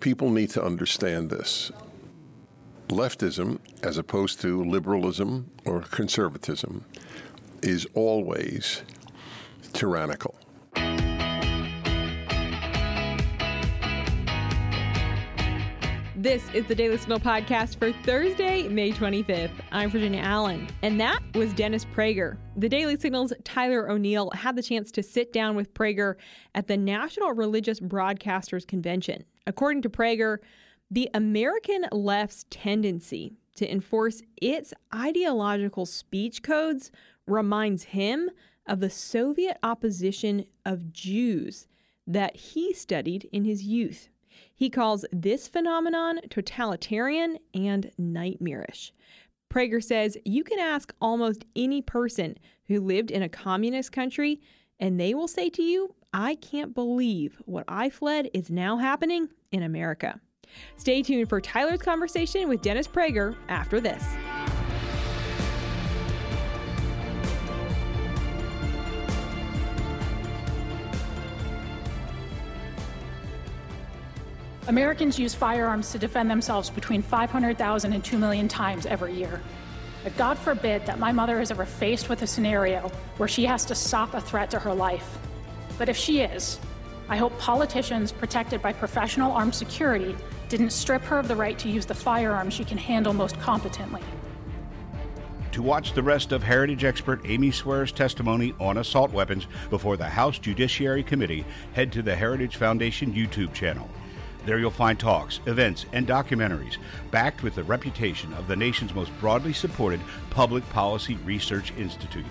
people need to understand this. Leftism, as opposed to liberalism or conservatism, is always tyrannical. This is the Daily Signal podcast for Thursday, May 25th. I'm Virginia Allen, and that was Dennis Prager. The Daily Signal's Tyler O'Neill had the chance to sit down with Prager at the National Religious Broadcasters Convention. According to Prager, the American left's tendency to enforce its ideological speech codes reminds him of the Soviet opposition of Jews that he studied in his youth. He calls this phenomenon totalitarian and nightmarish. Prager says you can ask almost any person who lived in a communist country, and they will say to you, I can't believe what I fled is now happening in America. Stay tuned for Tyler's conversation with Dennis Prager after this. Americans use firearms to defend themselves between 500,000 and 2 million times every year. But God forbid that my mother is ever faced with a scenario where she has to stop a threat to her life. But if she is, I hope politicians protected by professional armed security didn't strip her of the right to use the firearm she can handle most competently. To watch the rest of Heritage expert Amy Swearer's testimony on assault weapons before the House Judiciary Committee, head to the Heritage Foundation YouTube channel. There you'll find talks, events, and documentaries backed with the reputation of the nation's most broadly supported public policy research institute.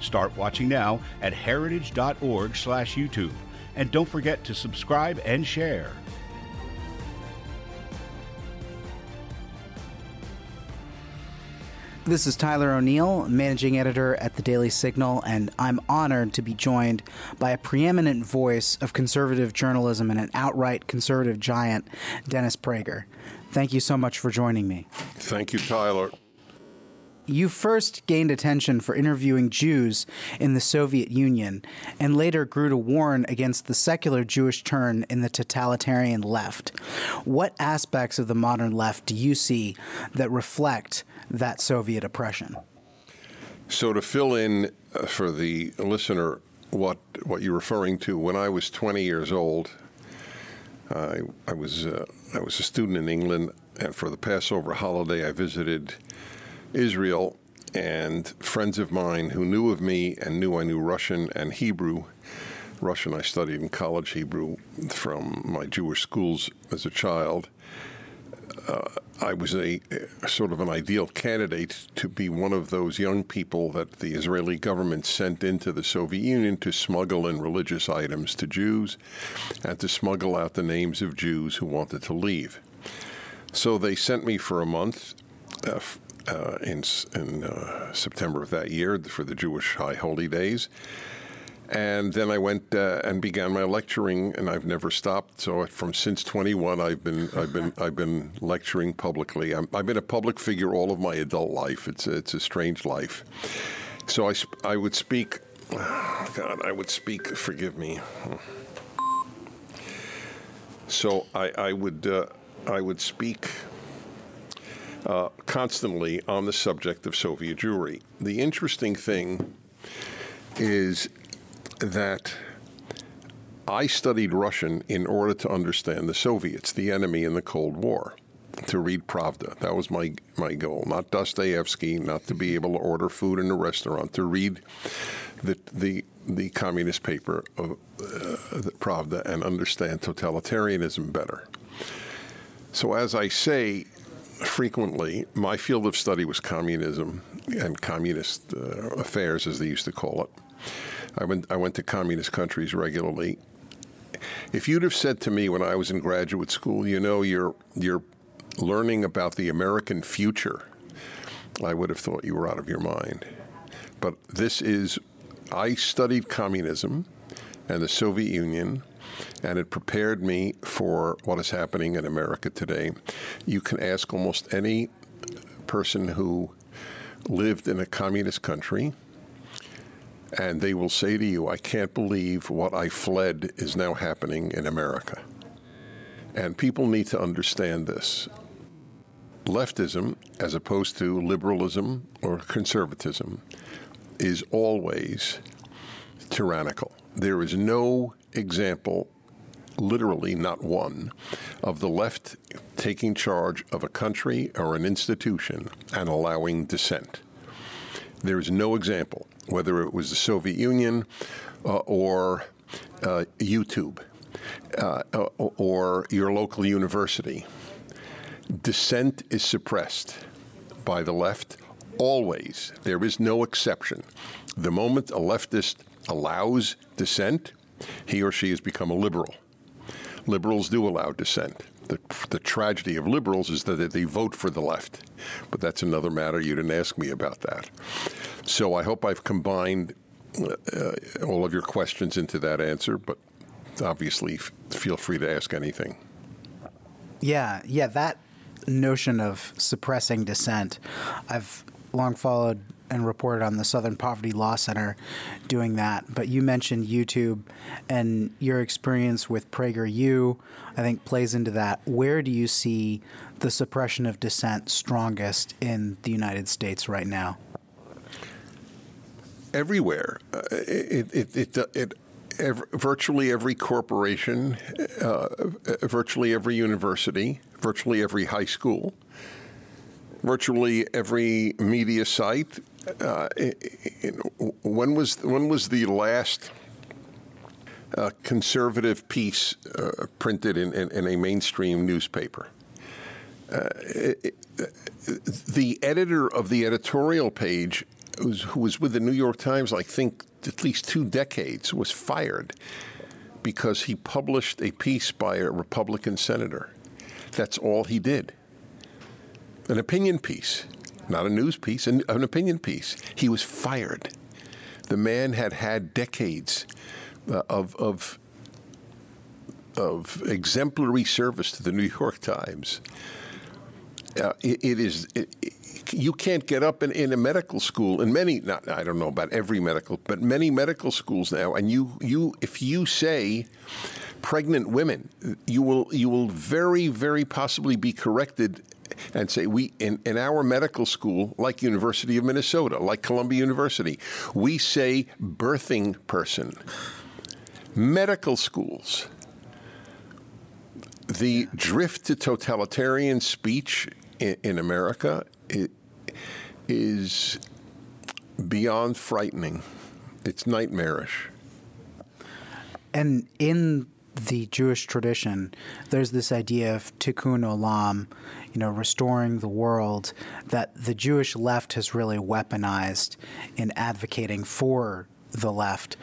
Start watching now at heritage.org slash YouTube. and don't forget to subscribe and share. This is Tyler O'Neill, managing editor at the Daily Signal, and I'm honored to be joined by a preeminent voice of conservative journalism and an outright conservative giant, Dennis Prager. Thank you so much for joining me. Thank you, Tyler. You first gained attention for interviewing Jews in the Soviet Union and later grew to warn against the secular Jewish turn in the totalitarian left. What aspects of the modern left do you see that reflect that Soviet oppression? So, to fill in uh, for the listener what, what you're referring to, when I was 20 years old, I, I, was, uh, I was a student in England, and for the Passover holiday, I visited Israel, and friends of mine who knew of me and knew I knew Russian and Hebrew. Russian I studied in college, Hebrew from my Jewish schools as a child. Uh, I was a, sort of an ideal candidate to be one of those young people that the Israeli government sent into the Soviet Union to smuggle in religious items to Jews and to smuggle out the names of Jews who wanted to leave. So they sent me for a month uh, uh, in, in uh, September of that year for the Jewish High Holy Days. And then I went uh, and began my lecturing, and I've never stopped. So from since 21, I've been I've been I've been lecturing publicly. i have been a public figure all of my adult life. It's a, it's a strange life. So I I would speak. Oh God, I would speak. Forgive me. So I I would uh, I would speak uh, constantly on the subject of Soviet Jewry. The interesting thing is that I studied Russian in order to understand the Soviets, the enemy in the Cold War, to read Pravda. That was my, my goal, not Dostoevsky, not to be able to order food in a restaurant, to read the, the, the communist paper of uh, Pravda and understand totalitarianism better. So, as I say, frequently, my field of study was communism and communist uh, affairs, as they used to call it. I went, I went to communist countries regularly. If you'd have said to me when I was in graduate school, you know, you're, you're learning about the American future, I would have thought you were out of your mind. But this is, I studied communism and the Soviet Union and it prepared me for what is happening in America today. You can ask almost any person who lived in a communist country, and they will say to you, I can't believe what I fled is now happening in America. And people need to understand this. Leftism, as opposed to liberalism or conservatism, is always tyrannical. There is no example, literally not one, of the left taking charge of a country or an institution and allowing dissent. There is no example, whether it was the Soviet Union uh, or uh, YouTube uh, or your local university. Dissent is suppressed by the left always. There is no exception. The moment a leftist allows dissent, he or she has become a liberal. Liberals do allow dissent. The, the tragedy of liberals is that they vote for the left. But that's another matter. You didn't ask me about that. So I hope I've combined uh, all of your questions into that answer, but obviously f- feel free to ask anything. Yeah, yeah, that notion of suppressing dissent, I've long followed and reported on the Southern Poverty Law Center doing that. But you mentioned YouTube and your experience with PragerU, I think, plays into that. Where do you see the suppression of dissent strongest in the United States right now? Everywhere. Uh, it, it, it, it Every, virtually every corporation, uh, virtually every university, virtually every high school, virtually every media site. Uh, when was when was the last uh, conservative piece uh, printed in, in, in, a mainstream newspaper? Uh, it, the editor of the editorial page, who was with the New York Times, I think, at least two decades, was fired because he published a piece by a Republican senator. That's all he did an opinion piece, not a news piece, an, an opinion piece. He was fired. The man had had decades uh, of, of, of exemplary service to the New York Times. Uh, it, it is. It, you can't get up in, in a medical school in many not I don't know about every medical but many medical schools now and you you if you say pregnant women you will you will very very possibly be corrected and say we in, in our medical school, like University of Minnesota, like Columbia University, we say birthing person. Medical schools. The drift to totalitarian speech in, in America is beyond frightening. It's nightmarish. And in the Jewish tradition, there's this idea of tikkun olam, you know, restoring the world that the Jewish left has really weaponized in advocating for the left.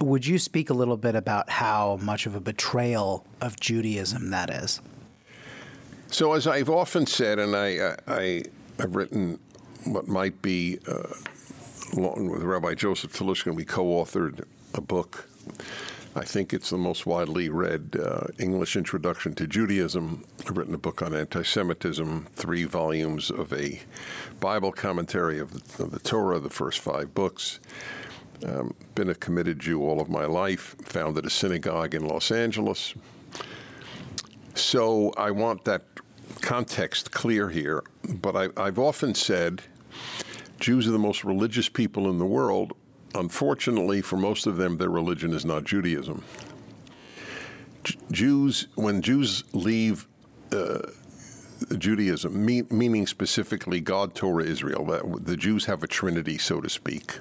Would you speak a little bit about how much of a betrayal of Judaism that is? So, as I've often said, and I, I, have written what might be, uh, along with Rabbi Joseph Telushkin, we co authored a book I think it's the most widely read uh, English introduction to Judaism. I've written a book on anti Semitism, three volumes of a Bible commentary of the, of the Torah, the first five books. Um, been a committed Jew all of my life, founded a synagogue in Los Angeles. So I want that context clear here, but I, I've often said Jews are the most religious people in the world unfortunately, for most of them, their religion is not Judaism. J- Jews, when Jews leave uh, Judaism, me- meaning specifically God, Torah, Israel, the Jews have a trinity, so to speak.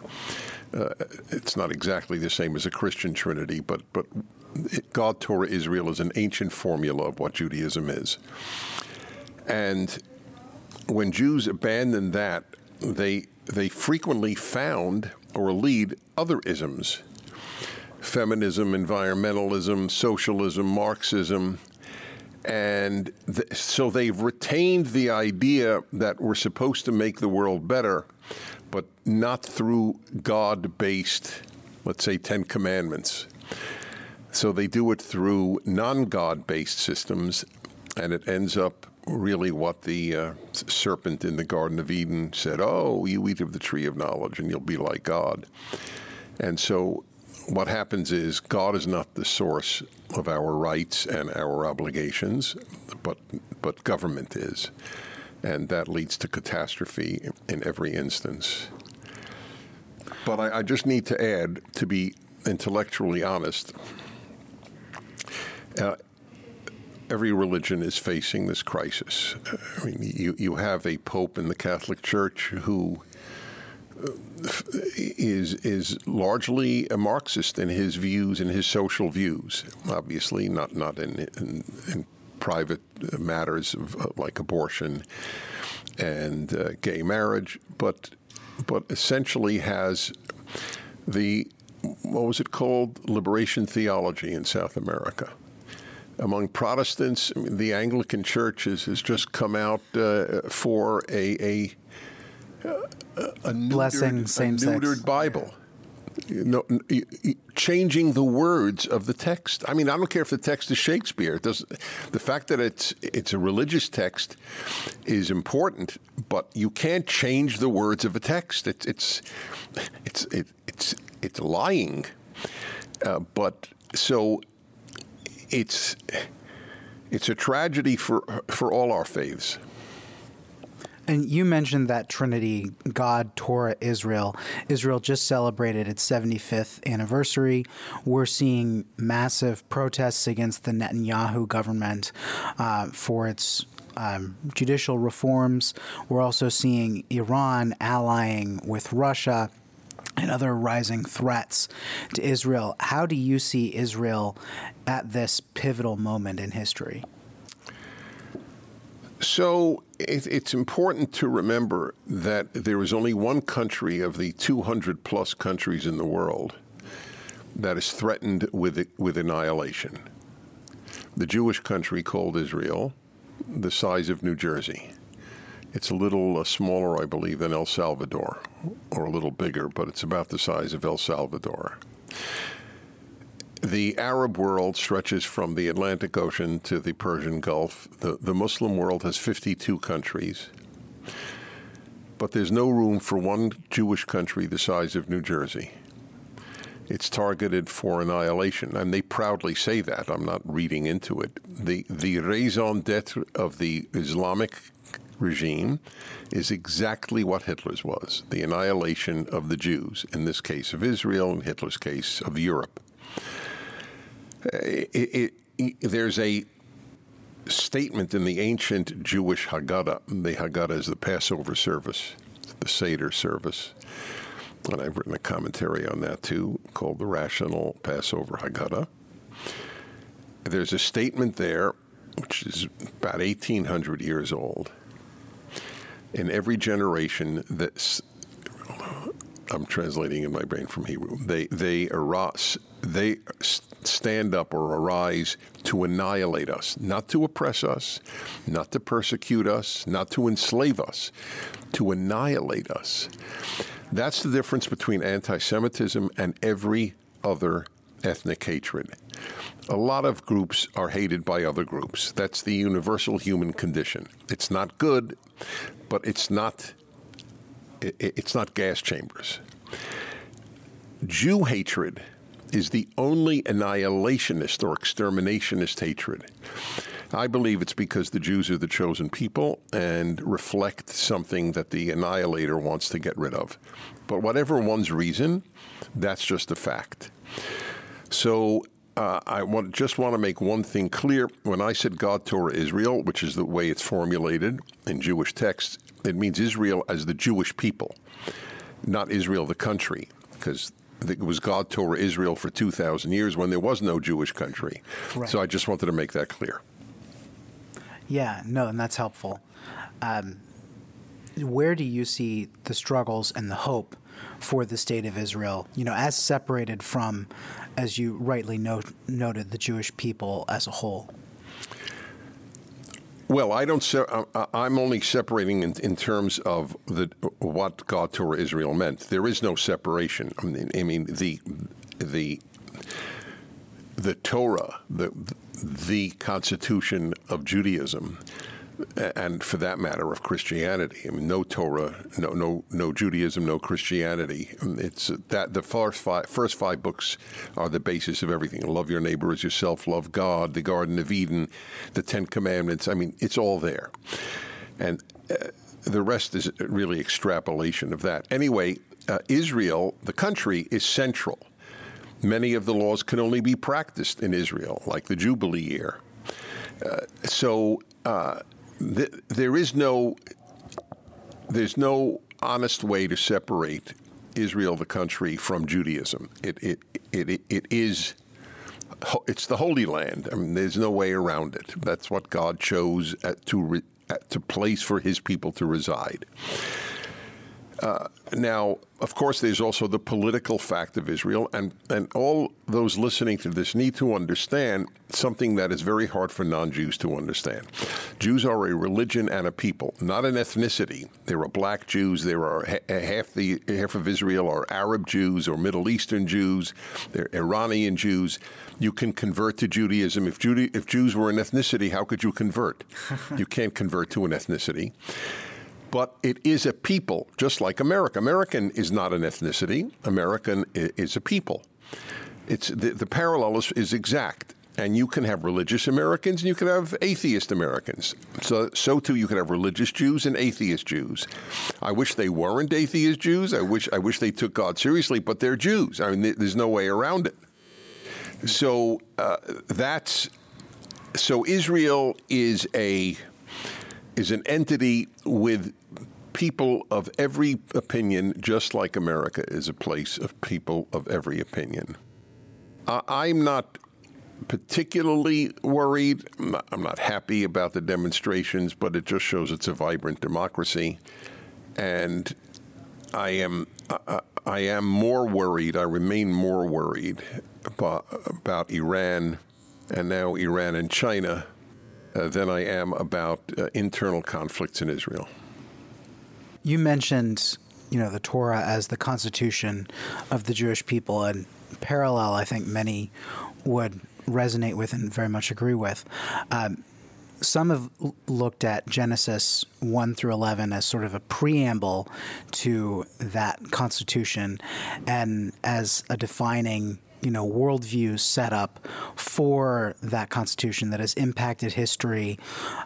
Uh, it's not exactly the same as a Christian trinity, but but God, Torah, Israel is an ancient formula of what Judaism is. And when Jews abandon that, they they frequently found or lead other isms feminism, environmentalism, socialism, Marxism. And th- so they've retained the idea that we're supposed to make the world better, but not through God based, let's say, Ten Commandments. So they do it through non God based systems, and it ends up really what the uh, serpent in the Garden of Eden said Oh, you eat of the tree of knowledge and you'll be like God. And so what happens is God is not the source of our rights and our obligations, but but government is, and that leads to catastrophe in every instance. But I, I just need to add, to be intellectually honest, uh, every religion is facing this crisis. I mean, you, you have a pope in the Catholic Church who uh, is is largely a Marxist in his views and his social views. Obviously, not not in in, in private matters of, uh, like abortion and uh, gay marriage, but but essentially has the what was it called liberation theology in South America among Protestants, the Anglican Church has, has just come out uh, for a a, a neutered, Blessing same a neutered sex. Bible. You know, changing the words of the text. I mean, I don't care if the text is Shakespeare. The fact that it's it's a religious text is important, but you can't change the words of a text. It's it's it's it, it's it's lying. Uh, but so it's it's a tragedy for for all our faiths. And you mentioned that Trinity, God, Torah, Israel. Israel just celebrated its 75th anniversary. We're seeing massive protests against the Netanyahu government uh, for its um, judicial reforms. We're also seeing Iran allying with Russia and other rising threats to Israel. How do you see Israel at this pivotal moment in history? So it, it's important to remember that there is only one country of the 200 plus countries in the world that is threatened with with annihilation. The Jewish country called Israel, the size of New Jersey. It's a little uh, smaller, I believe, than El Salvador, or a little bigger, but it's about the size of El Salvador. The Arab world stretches from the Atlantic Ocean to the Persian Gulf. The, the Muslim world has 52 countries. But there's no room for one Jewish country the size of New Jersey. It's targeted for annihilation, and they proudly say that. I'm not reading into it. The, the raison d'etre of the Islamic regime is exactly what Hitler's was the annihilation of the Jews, in this case of Israel, in Hitler's case of Europe. It, it, it, there's a statement in the ancient Jewish Haggadah. The Haggadah is the Passover service, the Seder service. And I've written a commentary on that too, called the Rational Passover Haggadah. There's a statement there, which is about 1,800 years old. In every generation that's I'm translating in my brain from Hebrew. They they arise, they stand up or arise to annihilate us, not to oppress us, not to persecute us, not to enslave us, to annihilate us. That's the difference between anti-Semitism and every other ethnic hatred. A lot of groups are hated by other groups. That's the universal human condition. It's not good, but it's not it's not gas chambers. Jew hatred is the only annihilationist or exterminationist hatred. I believe it's because the Jews are the chosen people and reflect something that the annihilator wants to get rid of. But whatever one's reason, that's just a fact. So uh, I want, just want to make one thing clear. When I said God Torah Israel, which is the way it's formulated in Jewish texts, it means Israel as the Jewish people, not Israel the country, because it was God Torah Israel for 2,000 years when there was no Jewish country. Right. So I just wanted to make that clear. Yeah, no, and that's helpful. Um, where do you see the struggles and the hope for the state of Israel, you know, as separated from, as you rightly note, noted, the Jewish people as a whole? Well, I don't. Se- uh, uh, I'm only separating in, in, terms of the what God Torah Israel meant. There is no separation. I mean, I mean the the the Torah, the the Constitution of Judaism, and for that matter, of Christianity. I mean, no Torah, no no no Judaism, no Christianity. It's that the first five, first five books are the basis of everything. Love your neighbor as yourself. Love God. The Garden of Eden. The Ten Commandments. I mean, it's all there, and. Uh, the rest is really extrapolation of that. Anyway, uh, Israel, the country, is central. Many of the laws can only be practiced in Israel, like the Jubilee year. Uh, so uh, th- there is no there's no honest way to separate Israel, the country, from Judaism. It it it, it, is it's the Holy Land. I mean, there's no way around it. That's what God chose to re, to place for His people to reside. Uh, now, of course, there's also the political fact of Israel, and, and all those listening to this need to understand something that is very hard for non Jews to understand. Jews are a religion and a people, not an ethnicity. There are black Jews, there are ha- half, the, half of Israel are Arab Jews or Middle Eastern Jews, they're Iranian Jews. You can convert to Judaism. If, Judy, if Jews were an ethnicity, how could you convert? you can't convert to an ethnicity but it is a people, just like America. American is not an ethnicity. American is a people. It's the, the parallel is, is exact. And you can have religious Americans and you can have atheist Americans. So, so too, you can have religious Jews and atheist Jews. I wish they weren't atheist Jews. I wish, I wish they took God seriously, but they're Jews. I mean, there's no way around it. So uh, that's so Israel is a is an entity with people of every opinion, just like America is a place of people of every opinion. I'm not particularly worried. I'm not, I'm not, happy about the demonstrations, but it just shows it's a vibrant democracy. And I am, I, I am more worried, I remain more worried about, about Iran and now Iran and China uh, than I am about uh, internal conflicts in Israel. You mentioned, you know, the Torah as the constitution of the Jewish people, and parallel, I think many would resonate with and very much agree with. Um, some have looked at Genesis 1 through 11 as sort of a preamble to that constitution and as a defining you know worldview set up for that constitution that has impacted history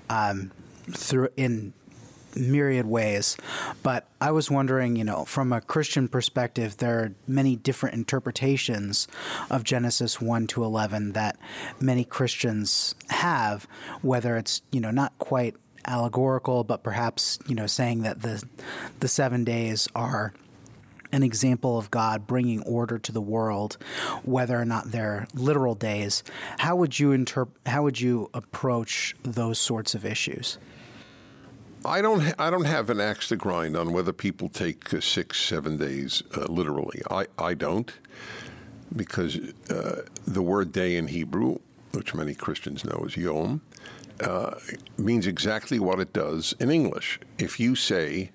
um, through in myriad ways. But I was wondering, you know, from a Christian perspective, there are many different interpretations of Genesis 1 to 11 that many Christians have, whether it's, you know, not quite allegorical, but perhaps, you know, saying that the, the seven days are an example of God bringing order to the world, whether or not they're literal days. How would you interp- How would you approach those sorts of issues? I don't. Ha- I don't have an axe to grind on whether people take uh, six, seven days uh, literally. I, I don't, because uh, the word day in Hebrew, which many Christians know is yom, uh, means exactly what it does in English. If you say,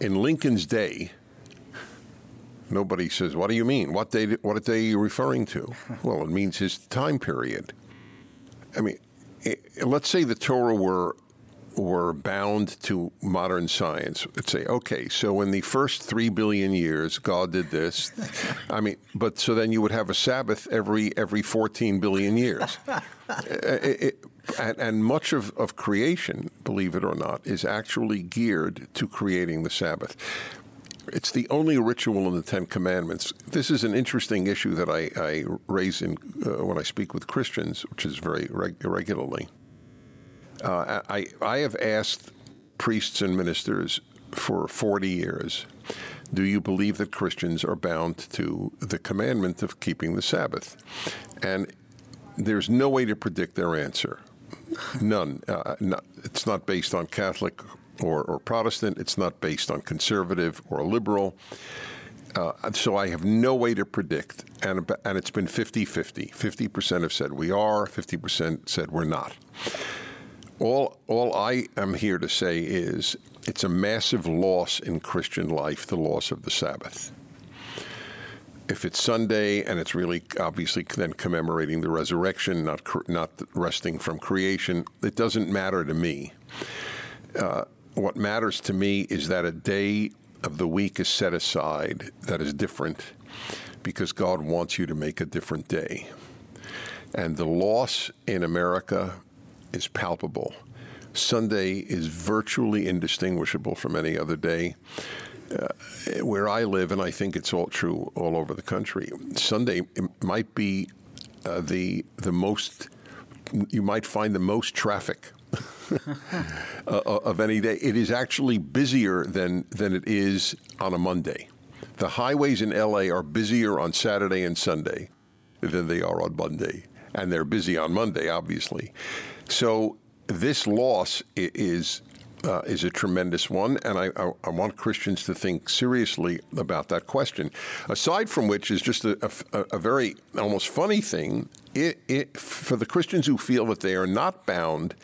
in Lincoln's day, nobody says, "What do you mean? What day? What are you referring to?" well, it means his time period. I mean, it, let's say the Torah were were bound to modern science Let's say, okay, so in the first three billion years, God did this. I mean, but so then you would have a Sabbath every every 14 billion years. it, it, and, and, much of, of creation, believe it or not, is actually geared to creating the Sabbath. It's the only ritual in the Ten Commandments. This is an interesting issue that I, I raise in, uh, when I speak with Christians, which is very reg- regularly. Uh, I, I have asked priests and ministers for 40 years do you believe that Christians are bound to the commandment of keeping the Sabbath? And there's no way to predict their answer. None. Uh, not, it's not based on Catholic or, or, Protestant. It's not based on conservative or liberal. Uh, so I have no way to predict. And, and it's been 50 50. 50% have said we are, 50% said we're not. All, all I am here to say is it's a massive loss in Christian life, the loss of the Sabbath. If it's Sunday and it's really obviously then commemorating the resurrection, not not resting from creation, it doesn't matter to me. Uh, what matters to me is that a day of the week is set aside that is different because God wants you to make a different day. And the loss in America is palpable. Sunday is virtually indistinguishable from any other day. Uh, where I live, and I think it's all true all over the country, Sunday might be uh, the the most you might find the most traffic Uh, uh, of any day. It is actually busier than than it is on a Monday. The highways in LA are busier on Saturday and Sunday than they are on Monday, and they're busy on Monday, obviously. So this loss is uh, is a tremendous one, and I, I, I, want Christians to think seriously about that question. Aside from which is just a, a, a very almost funny thing. It, it, for the Christians who feel that they are not bound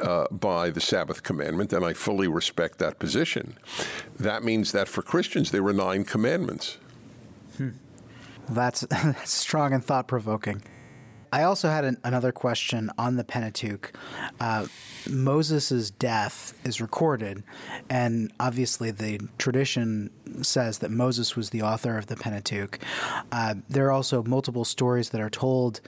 uh, by the Sabbath commandment, and I fully respect that position, that means that for Christians there were nine commandments. Hmm. That's, that's strong and thought provoking. I also had an, another question on the Pentateuch. Uh, Moses' death is recorded, and obviously the tradition says that Moses was the author of the Pentateuch. Uh, there are also multiple stories that are told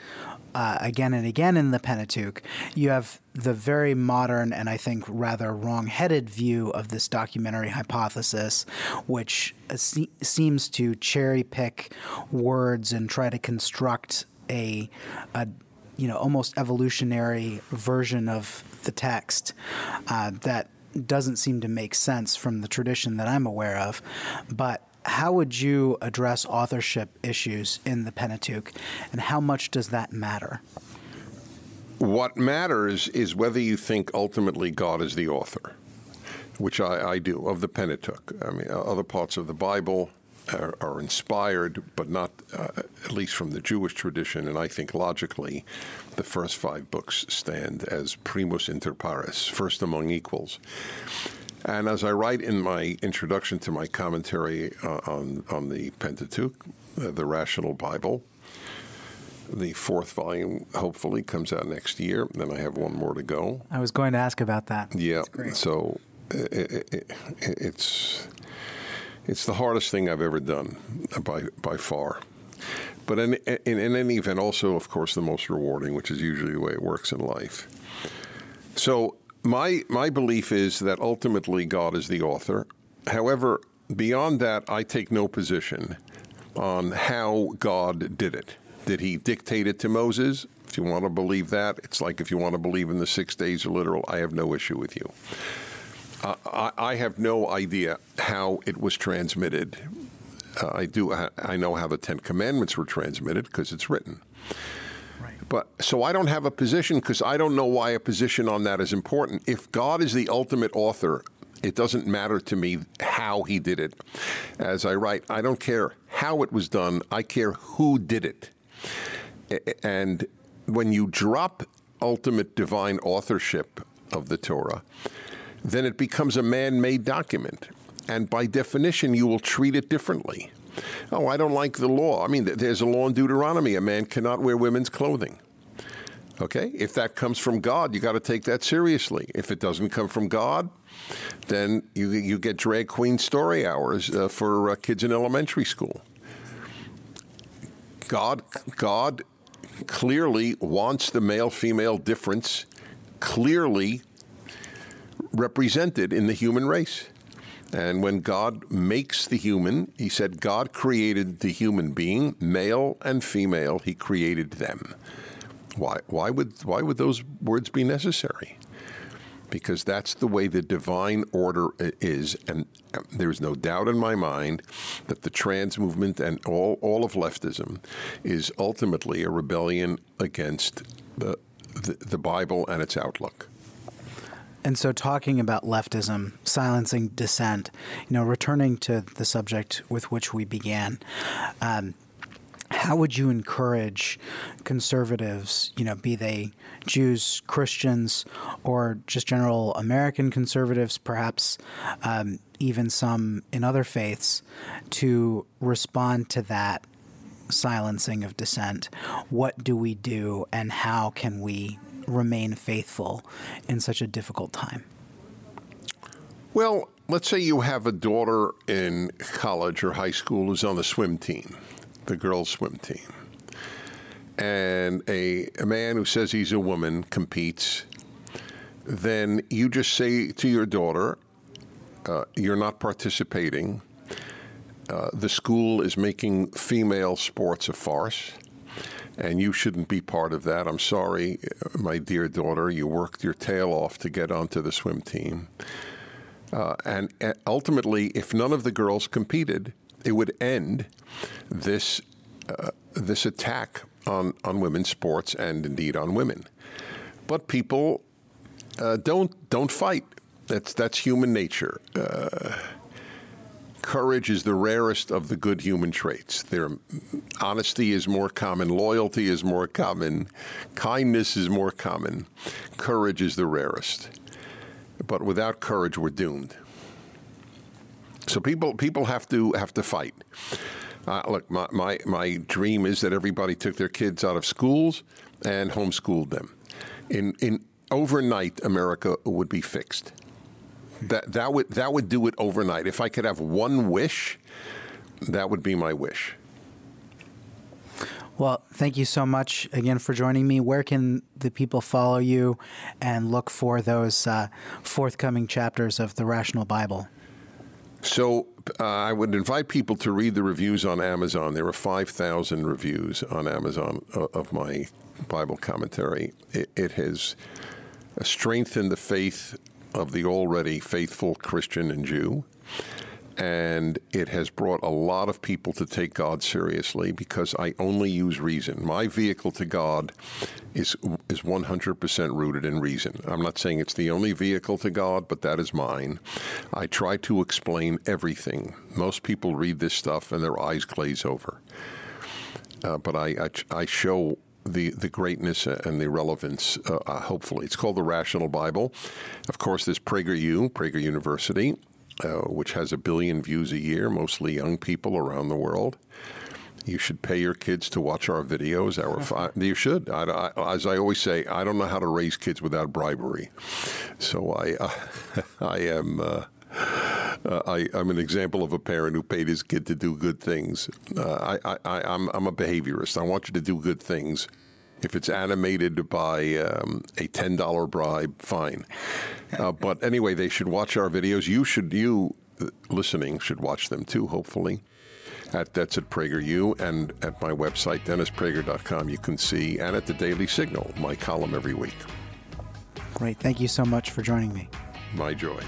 uh, again and again in the Pentateuch. You have the very modern and I think rather wrong headed view of this documentary hypothesis, which se- seems to cherry pick words and try to construct a, a you know almost evolutionary version of the text uh, that doesn't seem to make sense from the tradition that I'm aware of, but how would you address authorship issues in the Pentateuch, and how much does that matter? What matters is whether you think ultimately God is the author, which I, I do, of the Pentateuch. I mean, other parts of the Bible, are, are inspired, but not uh, at least from the Jewish tradition. And I think logically, the first five books stand as primus inter pares, first among equals. And as I write in my introduction to my commentary uh, on on the Pentateuch, uh, the Rational Bible, the fourth volume hopefully comes out next year. Then I have one more to go. I was going to ask about that. Yeah. So it, it, it, it's it's the hardest thing I've ever done by by far. But in, in, in any event, also, of course, the most rewarding, which is usually the way it works in life. So my my belief is that ultimately God is the author. However, beyond that, I take no position on how God did it. Did he dictate it to Moses? If you want to believe that, it's like if you want to believe in the six days are literal, I have no issue with you. Uh, I, I, have no idea how it was transmitted. Uh, I do. I know how the Ten Commandments were transmitted because it's written. Right. But so I don't have a position because I don't know why a position on that is important. If God is the ultimate author, it doesn't matter to me how he did it. As I write, I don't care how it was done. I care who did it. And when you drop ultimate divine authorship of the Torah, then it becomes a man made document. And by definition, you will treat it differently. Oh, I don't like the law. I mean, there's a law in Deuteronomy a man cannot wear women's clothing. Okay? If that comes from God, you got to take that seriously. If it doesn't come from God, then you, you get drag queen story hours uh, for uh, kids in elementary school. God, God clearly wants the male female difference clearly represented in the human race. And when God makes the human, he said God created the human being, male and female, he created them. Why, why, would, why would those words be necessary? Because that's the way the divine order is. And um, there's no doubt in my mind that the trans movement and all, all of leftism is ultimately a rebellion against the, the, the Bible and its outlook. And so, talking about leftism, silencing dissent, you know, returning to the subject with which we began, um, how would you encourage conservatives, you know, be they Jews, Christians, or just general American conservatives, perhaps um, even some in other faiths, to respond to that silencing of dissent? What do we do, and how can we remain faithful in such a difficult time? Well, let's say you have a daughter in college or high school who's on the swim team, the girls' swim team, and a, a man who says he's a woman competes. Then you just say to your daughter, uh, You're not participating. Uh, the school is making female sports a farce and you shouldn't be part of that. I'm sorry, my dear daughter, you worked your tail off to get onto the swim team. Uh, and, and ultimately, if none of the girls competed, it would end this uh, this attack on on women's sports and indeed on women. But people uh, don't don't fight. That's that's human nature. Uh, courage is the rarest of the good human traits. There, honesty is more common, loyalty is more common, kindness is more common. Courage is the rarest. But without courage, we're doomed. So people people have to have to fight. Uh, look, my, my my dream is that everybody took their kids out of schools and homeschooled them. In in overnight, America would be fixed. That that would that would do it overnight. If I could have one wish, that would be my wish. Well, thank you so much again for joining me. Where can the people follow you and look for those uh, forthcoming chapters of the Rational Bible? So uh, I would invite people to read the reviews on Amazon. There are 5,000 reviews on Amazon uh, of my Bible commentary. It, it has strengthened the faith of the already faithful Christian and Jew. And it has brought a lot of people to take God seriously because I only use reason. My vehicle to God is is 100% rooted in reason. I'm not saying it's the only vehicle to God, but that is mine. I try to explain everything. Most people read this stuff and their eyes glaze over. Uh, but I, I, I show the, the greatness and the relevance, uh, uh, hopefully. It's called the Rational Bible. Of course, there's PragerU, Prager University, uh, which has a billion views a year, mostly young people around the world. You should pay your kids to watch our videos. Our you should. I, I, as I always say, I don't know how to raise kids without bribery. So I, I am. Uh, I, am an example of a parent who paid his kid to do good things. Uh, I, I, I'm, I'm a behaviorist. I want you to do good things. If it's animated by um, a ten dollar bribe, fine. Uh, but anyway, they should watch our videos. You should, you uh, listening, should watch them too. Hopefully, at that's at PragerU and at my website DennisPrager.com. You can see and at the Daily Signal, my column every week. Great. Thank you so much for joining me. My joy.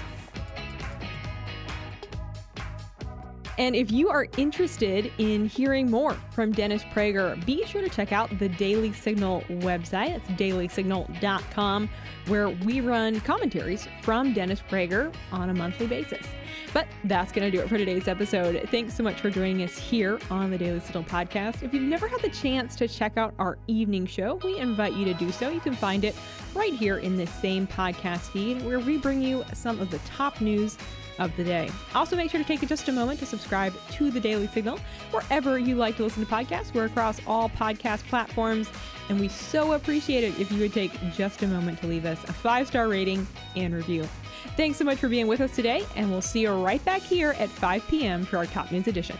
And if you are interested in hearing more from Dennis Prager, be sure to check out the Daily Signal website. It's dailysignal.com, where we run commentaries from Dennis Prager on a monthly basis. But that's going to do it for today's episode. Thanks so much for joining us here on the Daily Signal podcast. If you've never had the chance to check out our evening show, we invite you to do so. You can find it right here in this same podcast feed, where we bring you some of the top news of the day. Also, make sure to take just a moment to subscribe to the Daily Signal wherever you like to listen to podcasts. We're across all podcast platforms, and we so appreciate it if you would take just a moment to leave us a five star rating and review. Thanks so much for being with us today, and we'll see you right back here at 5 p.m. for our Top News Edition.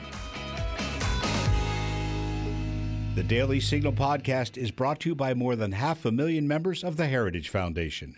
The Daily Signal podcast is brought to you by more than half a million members of the Heritage Foundation.